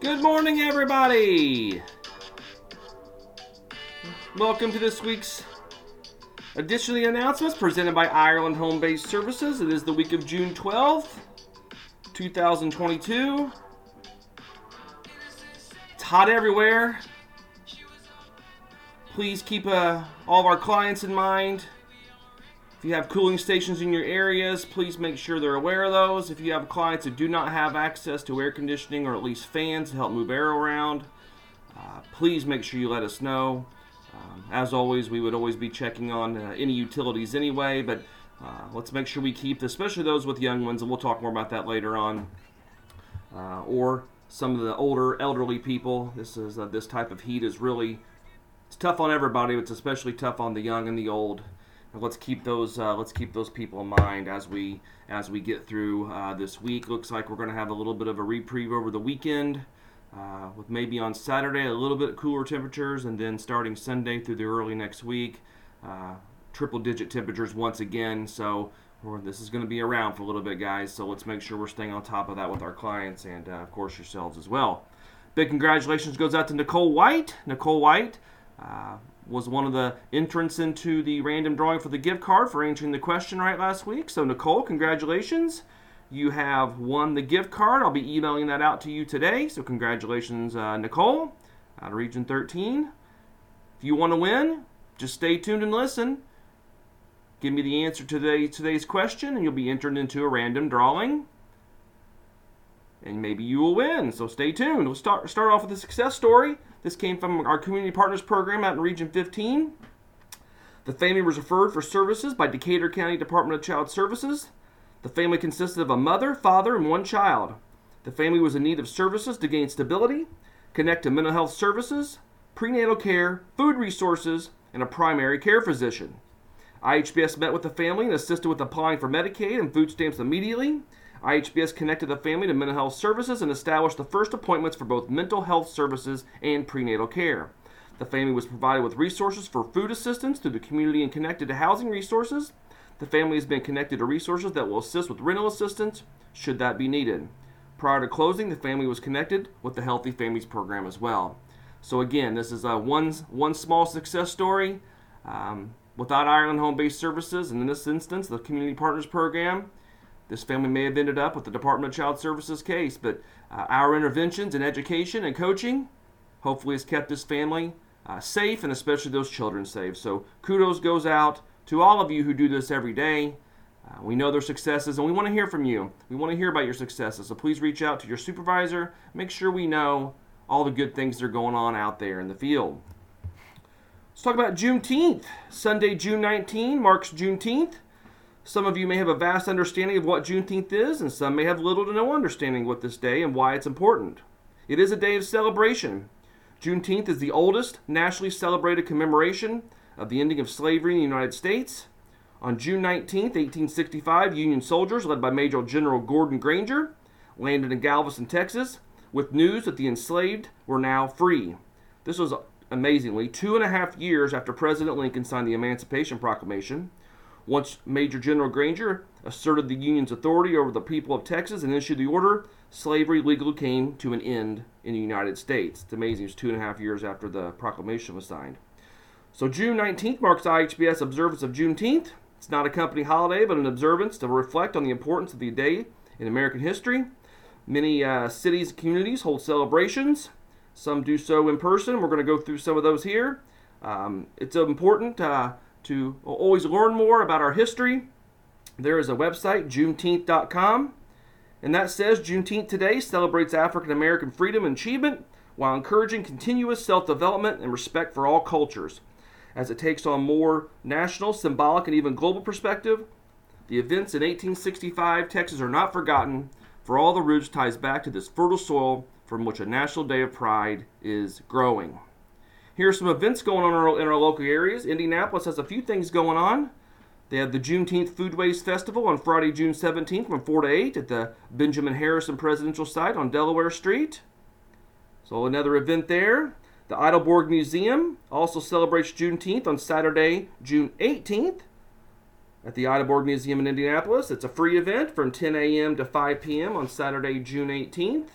Good morning, everybody! Welcome to this week's edition of the announcements presented by Ireland Home Based Services. It is the week of June 12th, 2022. It's hot everywhere. Please keep uh, all of our clients in mind. If you have cooling stations in your areas, please make sure they're aware of those. If you have clients that do not have access to air conditioning or at least fans to help move air around, uh, please make sure you let us know. Um, as always, we would always be checking on uh, any utilities anyway, but uh, let's make sure we keep, especially those with young ones, and we'll talk more about that later on, uh, or some of the older elderly people. This is uh, this type of heat is really it's tough on everybody, but it's especially tough on the young and the old let's keep those uh, let's keep those people in mind as we as we get through uh, this week. Looks like we're going to have a little bit of a reprieve over the weekend, uh, with maybe on Saturday a little bit cooler temperatures, and then starting Sunday through the early next week, uh, triple digit temperatures once again. So this is going to be around for a little bit, guys. So let's make sure we're staying on top of that with our clients and uh, of course yourselves as well. Big congratulations goes out to Nicole White. Nicole White. Was one of the entrants into the random drawing for the gift card for answering the question right last week. So, Nicole, congratulations. You have won the gift card. I'll be emailing that out to you today. So, congratulations, uh, Nicole, out of Region 13. If you want to win, just stay tuned and listen. Give me the answer to today, today's question, and you'll be entered into a random drawing. And maybe you will win. So, stay tuned. We'll start, start off with a success story. This came from our Community Partners Program out in Region 15. The family was referred for services by Decatur County Department of Child Services. The family consisted of a mother, father, and one child. The family was in need of services to gain stability, connect to mental health services, prenatal care, food resources, and a primary care physician. IHBS met with the family and assisted with applying for Medicaid and food stamps immediately IHBS connected the family to mental health services and established the first appointments for both mental health services and prenatal care. The family was provided with resources for food assistance through the community and connected to housing resources. The family has been connected to resources that will assist with rental assistance should that be needed. Prior to closing, the family was connected with the Healthy Families program as well. So again, this is a one one small success story. Um, without Ireland Home Based Services, and in this instance, the Community Partners Program, this family may have ended up with the Department of Child Services case, but uh, our interventions in education and coaching hopefully has kept this family uh, safe and especially those children safe. So kudos goes out to all of you who do this every day. Uh, we know their successes and we want to hear from you. We want to hear about your successes. So please reach out to your supervisor. Make sure we know all the good things that are going on out there in the field. Let's talk about Juneteenth. Sunday, June 19 marks Juneteenth. Some of you may have a vast understanding of what Juneteenth is, and some may have little to no understanding what this day and why it's important. It is a day of celebration. Juneteenth is the oldest nationally celebrated commemoration of the ending of slavery in the United States. On June 19, 1865, Union soldiers, led by Major General Gordon Granger, landed in Galveston, Texas, with news that the enslaved were now free. This was amazingly two and a half years after President Lincoln signed the Emancipation Proclamation. Once Major General Granger asserted the Union's authority over the people of Texas and issued the order, slavery legally came to an end in the United States. It's amazing, it's two and a half years after the proclamation was signed. So June 19th marks IHBS observance of Juneteenth. It's not a company holiday, but an observance to reflect on the importance of the day in American history. Many uh, cities and communities hold celebrations. Some do so in person. We're going to go through some of those here. Um, it's important uh, to always learn more about our history, there is a website, juneteenth.com, and that says Juneteenth today celebrates African American freedom and achievement while encouraging continuous self development and respect for all cultures. As it takes on more national, symbolic, and even global perspective, the events in 1865 Texas are not forgotten, for all the roots ties back to this fertile soil from which a national day of pride is growing. Here are some events going on in our, in our local areas. Indianapolis has a few things going on. They have the Juneteenth Foodways Festival on Friday, June 17th from 4 to 8 at the Benjamin Harrison Presidential Site on Delaware Street. So, another event there. The Eiteljorg Museum also celebrates Juneteenth on Saturday, June 18th at the Eiteljorg Museum in Indianapolis. It's a free event from 10 a.m. to 5 p.m. on Saturday, June 18th.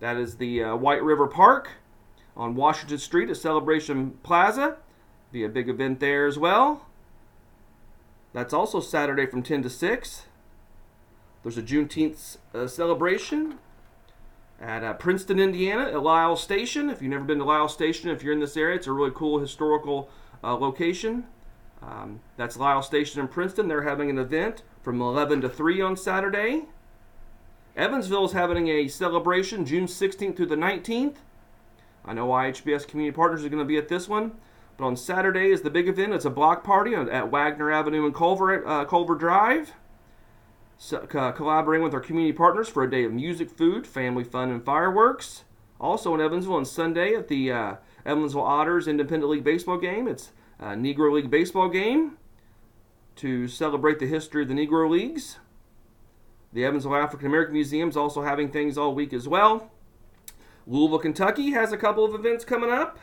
That is the uh, White River Park on Washington Street at Celebration Plaza. Be a big event there as well. That's also Saturday from 10 to 6. There's a Juneteenth uh, celebration at uh, Princeton, Indiana, at Lyle Station. If you've never been to Lyle Station, if you're in this area, it's a really cool historical uh, location. Um, that's Lyle Station in Princeton. They're having an event from 11 to 3 on Saturday. Evansville is having a celebration June 16th through the 19th. I know IHBS Community Partners are going to be at this one. But on Saturday is the big event. It's a block party at Wagner Avenue and Culver, uh, Culver Drive. So, uh, collaborating with our community partners for a day of music, food, family fun, and fireworks. Also in Evansville on Sunday at the uh, Evansville Otters Independent League Baseball game. It's a Negro League Baseball game to celebrate the history of the Negro Leagues. The Evansville African American Museum is also having things all week as well. Louisville, Kentucky has a couple of events coming up.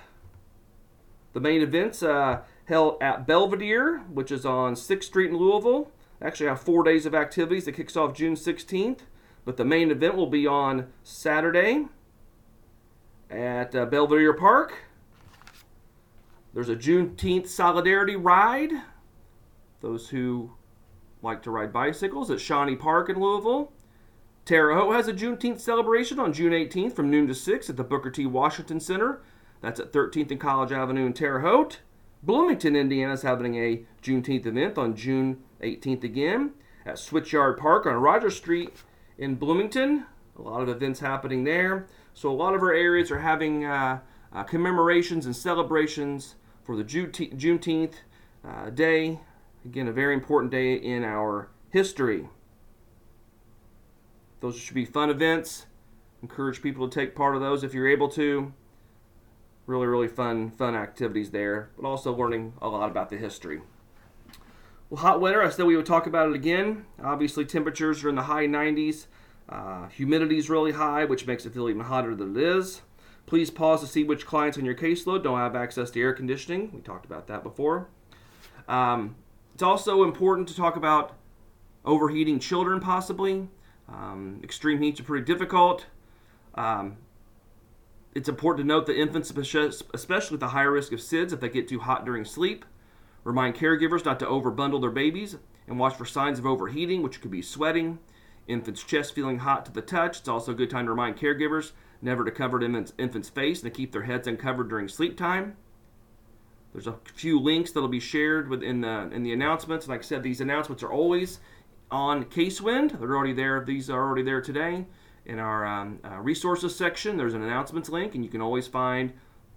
The main events uh, held at Belvedere, which is on 6th Street in Louisville. Actually, have four days of activities that kicks off June 16th. But the main event will be on Saturday at uh, Belvedere Park. There's a Juneteenth Solidarity Ride. Those who like to ride bicycles at Shawnee Park in Louisville. Terre Haute has a Juneteenth celebration on June 18th from noon to 6 at the Booker T. Washington Center. That's at 13th and College Avenue in Terre Haute. Bloomington, Indiana is having a Juneteenth event on June 18th again at Switchyard Park on Rogers Street in Bloomington. A lot of events happening there. So a lot of our areas are having uh, uh, commemorations and celebrations for the Juneteenth uh, day. Again, a very important day in our history. Those should be fun events. Encourage people to take part of those if you're able to. Really really fun fun activities there but also learning a lot about the history. Well hot winter i said we would talk about it again. Obviously temperatures are in the high 90s uh, humidity is really high which makes it feel even hotter than it is. Please pause to see which clients on your caseload don't have access to air conditioning. We talked about that before. Um, it's also important to talk about overheating children possibly um, extreme heats are pretty difficult um, it's important to note that infants, especially with the higher risk of SIDS, if they get too hot during sleep, remind caregivers not to overbundle their babies and watch for signs of overheating, which could be sweating, infant's chest feeling hot to the touch. It's also a good time to remind caregivers never to cover infant's, infant's face and to keep their heads uncovered during sleep time. There's a few links that'll be shared within the in the announcements. Like I said, these announcements are always on Casewind. They're already there. These are already there today in our um, uh, resources section, there's an announcements link, and you can always find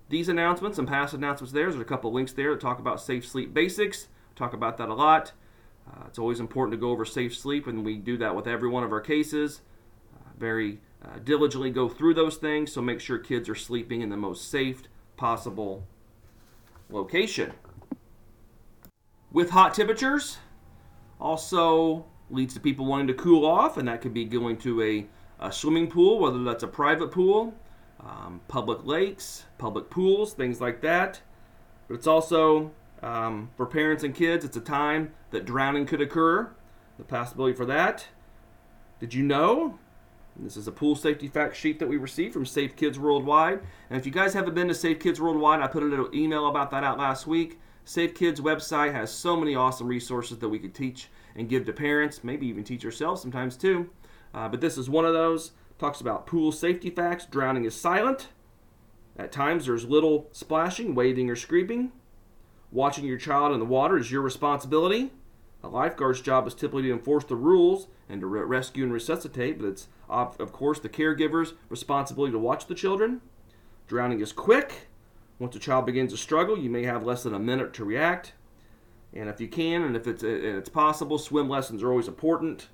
these announcements and past announcements there. There's a couple links there that talk about safe sleep basics. Talk about that a lot. Uh, it's always important to go over safe sleep, and we do that with every one of our cases. Uh, very uh, diligently go through those things, so make sure kids are sleeping in the most safe possible location. With hot temperatures, also leads to people wanting to cool off, and that could be going to a a swimming pool, whether that's a private pool, um, public lakes, public pools, things like that. But it's also um, for parents and kids, it's a time that drowning could occur, the possibility for that. Did you know? This is a pool safety fact sheet that we received from Safe Kids Worldwide. And if you guys haven't been to Safe Kids Worldwide, I put a little email about that out last week. Safe Kids website has so many awesome resources that we could teach and give to parents, maybe even teach yourself sometimes too. Uh, but this is one of those. Talks about pool safety facts. Drowning is silent. At times, there's little splashing, waving, or screaming. Watching your child in the water is your responsibility. A lifeguard's job is typically to enforce the rules and to re- rescue and resuscitate, but it's, of course, the caregiver's responsibility to watch the children. Drowning is quick. Once a child begins to struggle, you may have less than a minute to react. And if you can, and if it's, and it's possible, swim lessons are always important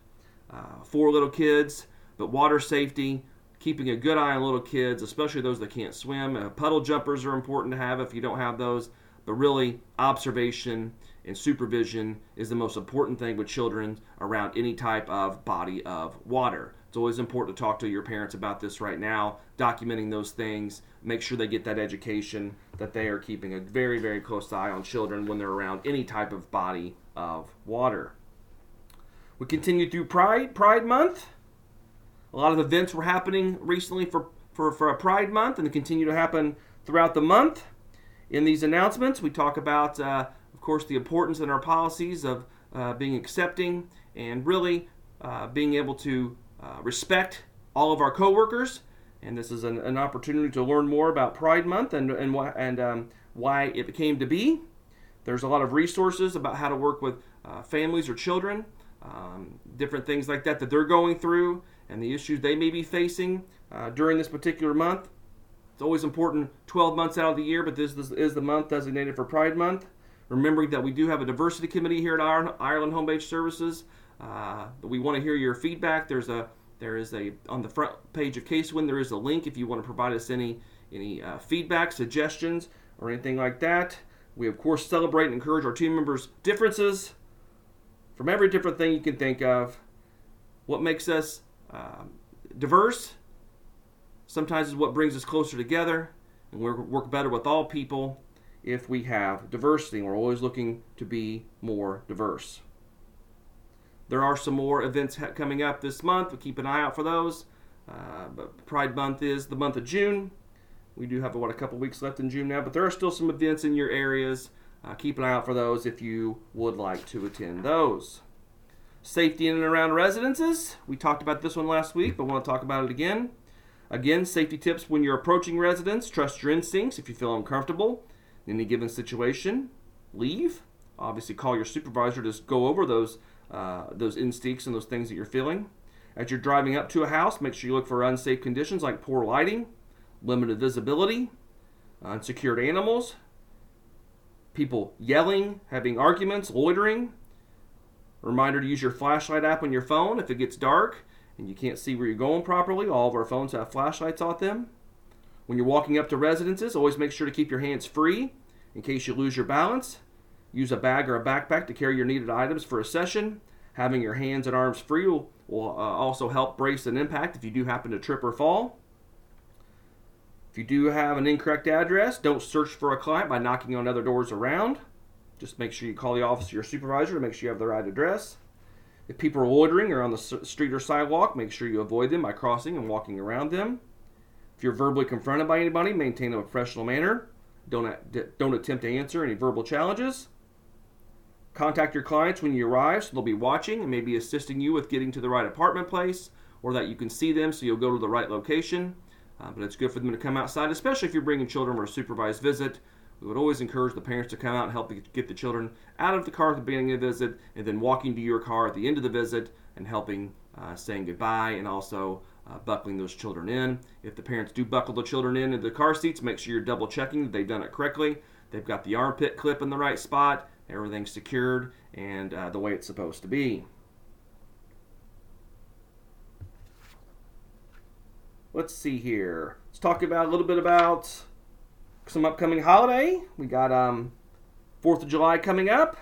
uh, for little kids, but water safety, keeping a good eye on little kids, especially those that can't swim. Uh, puddle jumpers are important to have if you don't have those, but really observation and supervision is the most important thing with children around any type of body of water. It's always important to talk to your parents about this right now, documenting those things, make sure they get that education, that they are keeping a very, very close eye on children when they're around any type of body of water. We continue through Pride Pride Month. A lot of events were happening recently for for, for Pride Month and continue to happen throughout the month. In these announcements, we talk about, uh, of course, the importance in our policies of uh, being accepting and really uh, being able to uh, respect all of our coworkers. And this is an, an, opportunity to learn more about Pride Month and and why and um, why it came to be. There's a lot of resources about how to work with uh, families or children, um, different things like that that they're going through, and the issues they may be facing uh, during this particular month. It's always important 12 months out of the year, but this, this is the month designated for Pride Month. Remembering that we do have a diversity committee here at Ireland Home Based Services. Uh, we want to hear your feedback. There's a there is a on the front page of CaseWin. There is a link if you want to provide us any any uh, feedback, suggestions, or anything like that. We of course celebrate and encourage our team members' differences from every different thing you can think of. What makes us uh, diverse sometimes is what brings us closer together, and we work better with all people if we have diversity. We're always looking to be more diverse. There are some more events coming up this month. We'll keep an eye out for those. Uh, but Pride Month is the month of June. We do have what a couple weeks left in June now, but there are still some events in your areas. Uh, keep an eye out for those if you would like to attend those. Safety in and around residences. We talked about this one last week, but want to talk about it again. Again, safety tips when you're approaching residents. Trust your instincts if you feel uncomfortable in any given situation. Leave. Obviously, call your supervisor to go over those uh, those instincts and those things that you're feeling. As you're driving up to a house, make sure you look for unsafe conditions like poor lighting, limited visibility, unsecured animals, people yelling, having arguments, loitering. Reminder to use your flashlight app on your phone if it gets dark and you can't see where you're going properly. All of our phones have flashlights on them. When you're walking up to residences, always make sure to keep your hands free in case you lose your balance. Use a bag or a backpack to carry your needed items for a session. Having your hands and arms free will, uh, also help brace an impact if you do happen to trip or fall. If you do have an incorrect address, don't search for a client by knocking on other doors around. Just make sure you call the office of your supervisor to make sure you have the right address. If people are loitering or on the street or sidewalk, make sure you avoid them by crossing and walking around them. If you're verbally confronted by anybody, maintain a professional manner. Don't, don't attempt to answer any verbal challenges. Contact your clients when you arrive so they'll be watching and maybe assisting you with getting to the right apartment place or that you can see them so you'll go to the right location. Uh, but it's good for them to come outside, especially if you're bringing children for a supervised visit. We would always encourage the parents to come out and help get the children out of the car at the beginning of the visit and then walking to your car at the end of the visit and helping uh, saying goodbye and also uh, buckling those children in. If the parents do buckle the children in into the car seats, make sure you're double checking that they've done it correctly. They've got the armpit clip in the right spot, everything's secured and uh, the way it's supposed to be. let's see here. Let's talk about a little bit about some upcoming holiday. We got um, Fourth of July coming up.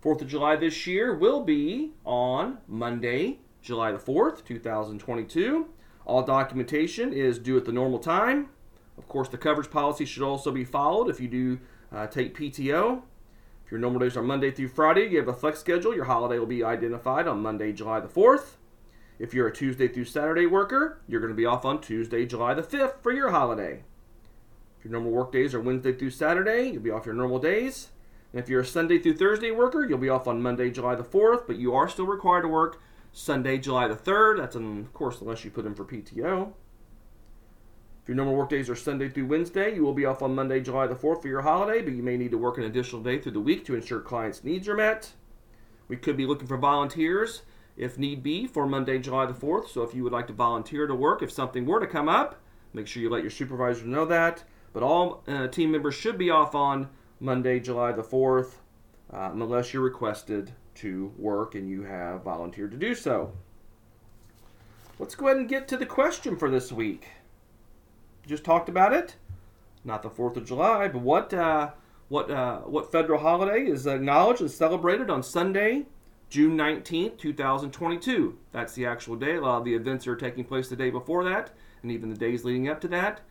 Fourth of July this year will be on Monday, July the fourth, two thousand twenty-two. All documentation is due at the normal time. Of course, the coverage policy should also be followed if you do uh, take PTO. If your normal days are Monday through Friday, you have a flex schedule. Your holiday will be identified on Monday, July the 4th. If you're a Tuesday through Saturday worker, you're going to be off on Tuesday, July the 5th for your holiday. If your normal work days are Wednesday through Saturday, you'll be off your normal days. And if you're a Sunday through Thursday worker, you'll be off on Monday, July the 4th, but you are still required to work Sunday, July the 3rd. That's, in, of course, unless you put in for PTO. If your normal work days are Sunday through Wednesday, you will be off on Monday, July the 4th for your holiday, but you may need to work an additional day through the week to ensure clients' needs are met. We could be looking for volunteers if need be, for Monday, July the 4th. So if you would like to volunteer to work, if something were to come up, make sure you let your supervisor know that. But all uh, team members should be off on Monday, July the 4th, uh, unless you're requested to work and you have volunteered to do so. Let's go ahead and get to the question for this week. Just talked about it. Not the 4th of July, but what, uh, what, uh, what federal holiday is acknowledged and celebrated on Sunday, June 19th, 2022. That's the actual day. A lot of the events are taking place the day before that, and even the days leading up to that.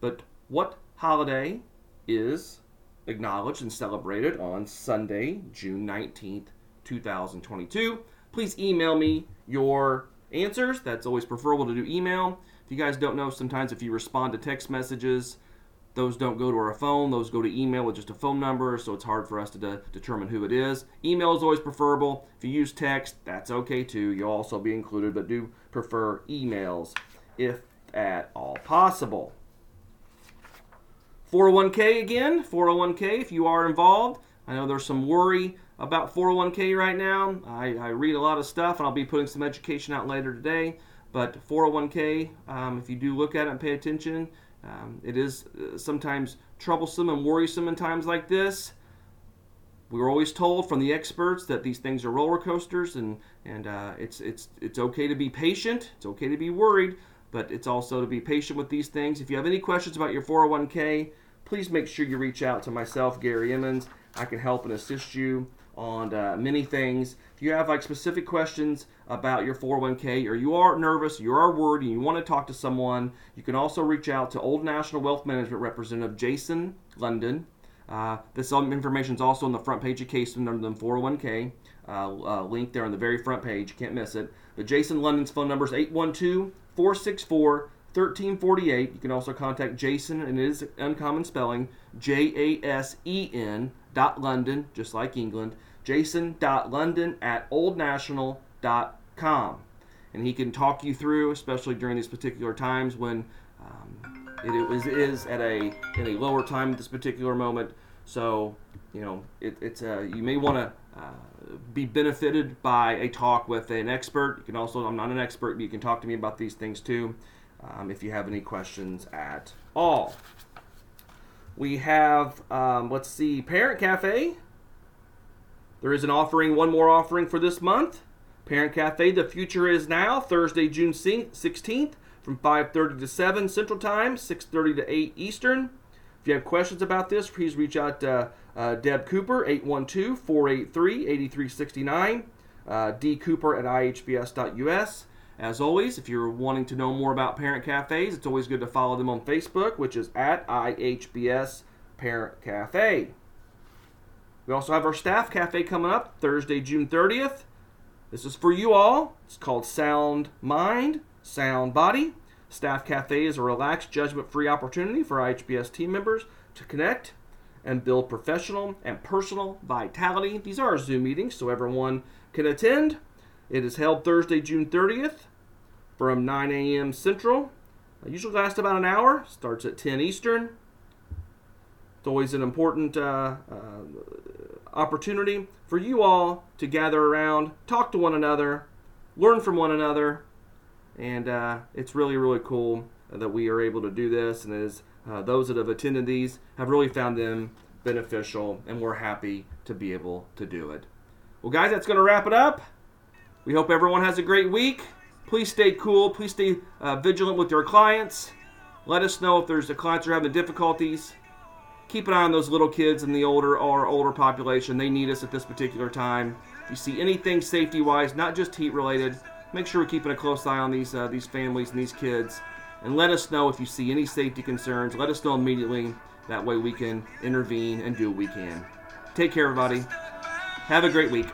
But what holiday is acknowledged and celebrated on Sunday, June 19th, 2022? Please email me your answers. That's always preferable to do email. If you guys don't know, sometimes if you respond to text messages, those don't go to our phone, those go to email with just a phone number, so it's hard for us to de- determine who it is. Email is always preferable. If you use text, that's okay too. You'll also be included, but do prefer emails if at all possible. 401k again, 401k if you are involved. I know there's some worry about 401k right now. I, I read a lot of stuff and I'll be putting some education out later today. But 401k, um, if you do look at it and pay attention, um, it is uh, sometimes troublesome and worrisome in times like this. We were always told from the experts that these things are roller coasters, and and uh, it's it's it's okay to be patient. It's okay to be worried, but it's also to be patient with these things. If you have any questions about your 401k, please make sure you reach out to myself, Gary Emmons. I can help and assist you on uh, many things. If you have like specific questions about your 401k or you are nervous, you are worried, and you want to talk to someone, you can also reach out to Old National Wealth Management Representative Jasen London. Uh, this information is also on the front page of Caseman under the 401k. Uh, uh, link there on the very front page. You can't miss it. But Jasen London's phone number is 812 464 1348. You can also contact Jasen, and it is uncommon spelling J A S E N dot London, just like England. Jasen.London at oldnational.com. And he can talk you through, especially during these particular times when um, it, is, is at a, in a lower time at this particular moment. So, you know, it, it's you may want to uh, be benefited by a talk with an expert. You can also, I'm not an expert, but you can talk to me about these things too um, if you have any questions at all. We have, um, let's see, Parent Cafe there is an offering, one more offering for this month. Parent Cafe, the future is now, Thursday, June 16th from 5.30 to 7 Central Time, 6.30 to 8 Eastern. If you have questions about this, please reach out to uh, Deb Cooper, 812-483-8369, uh, dcooper at ihbs.us. As always, if you're wanting to know more about parent cafes, it's always good to follow them on Facebook, which is at IHBS Parent Cafe. We also have our staff cafe coming up Thursday, June 30th. This is for you all. It's called Sound Mind, Sound Body. Staff Cafe is a relaxed, judgment free opportunity for IHBS team members to connect and build professional and personal vitality. These are Zoom meetings, so everyone can attend. It is held Thursday, June 30th from 9 a.m. Central. It usually lasts about an hour, starts at 10 Eastern. It's always an important uh, uh, opportunity for you all to gather around, talk to one another, learn from one another, and uh, it's really, really cool that we are able to do this. And as uh, those that have attended these have really found them beneficial, and we're happy to be able to do it. Well, guys, that's going to wrap it up. We hope everyone has a great week. Please stay cool. Please stay uh, vigilant with your clients. Let us know if there's the clients are having difficulties keep an eye on those little kids and the older or older population. They need us at this particular time. If you see anything safety-wise, not just heat-related, make sure we're keeping a close eye on these uh, these families and these kids. And let us know if you see any safety concerns. Let us know immediately. That way we can intervene and do what we can. Take care, everybody. Have a great week.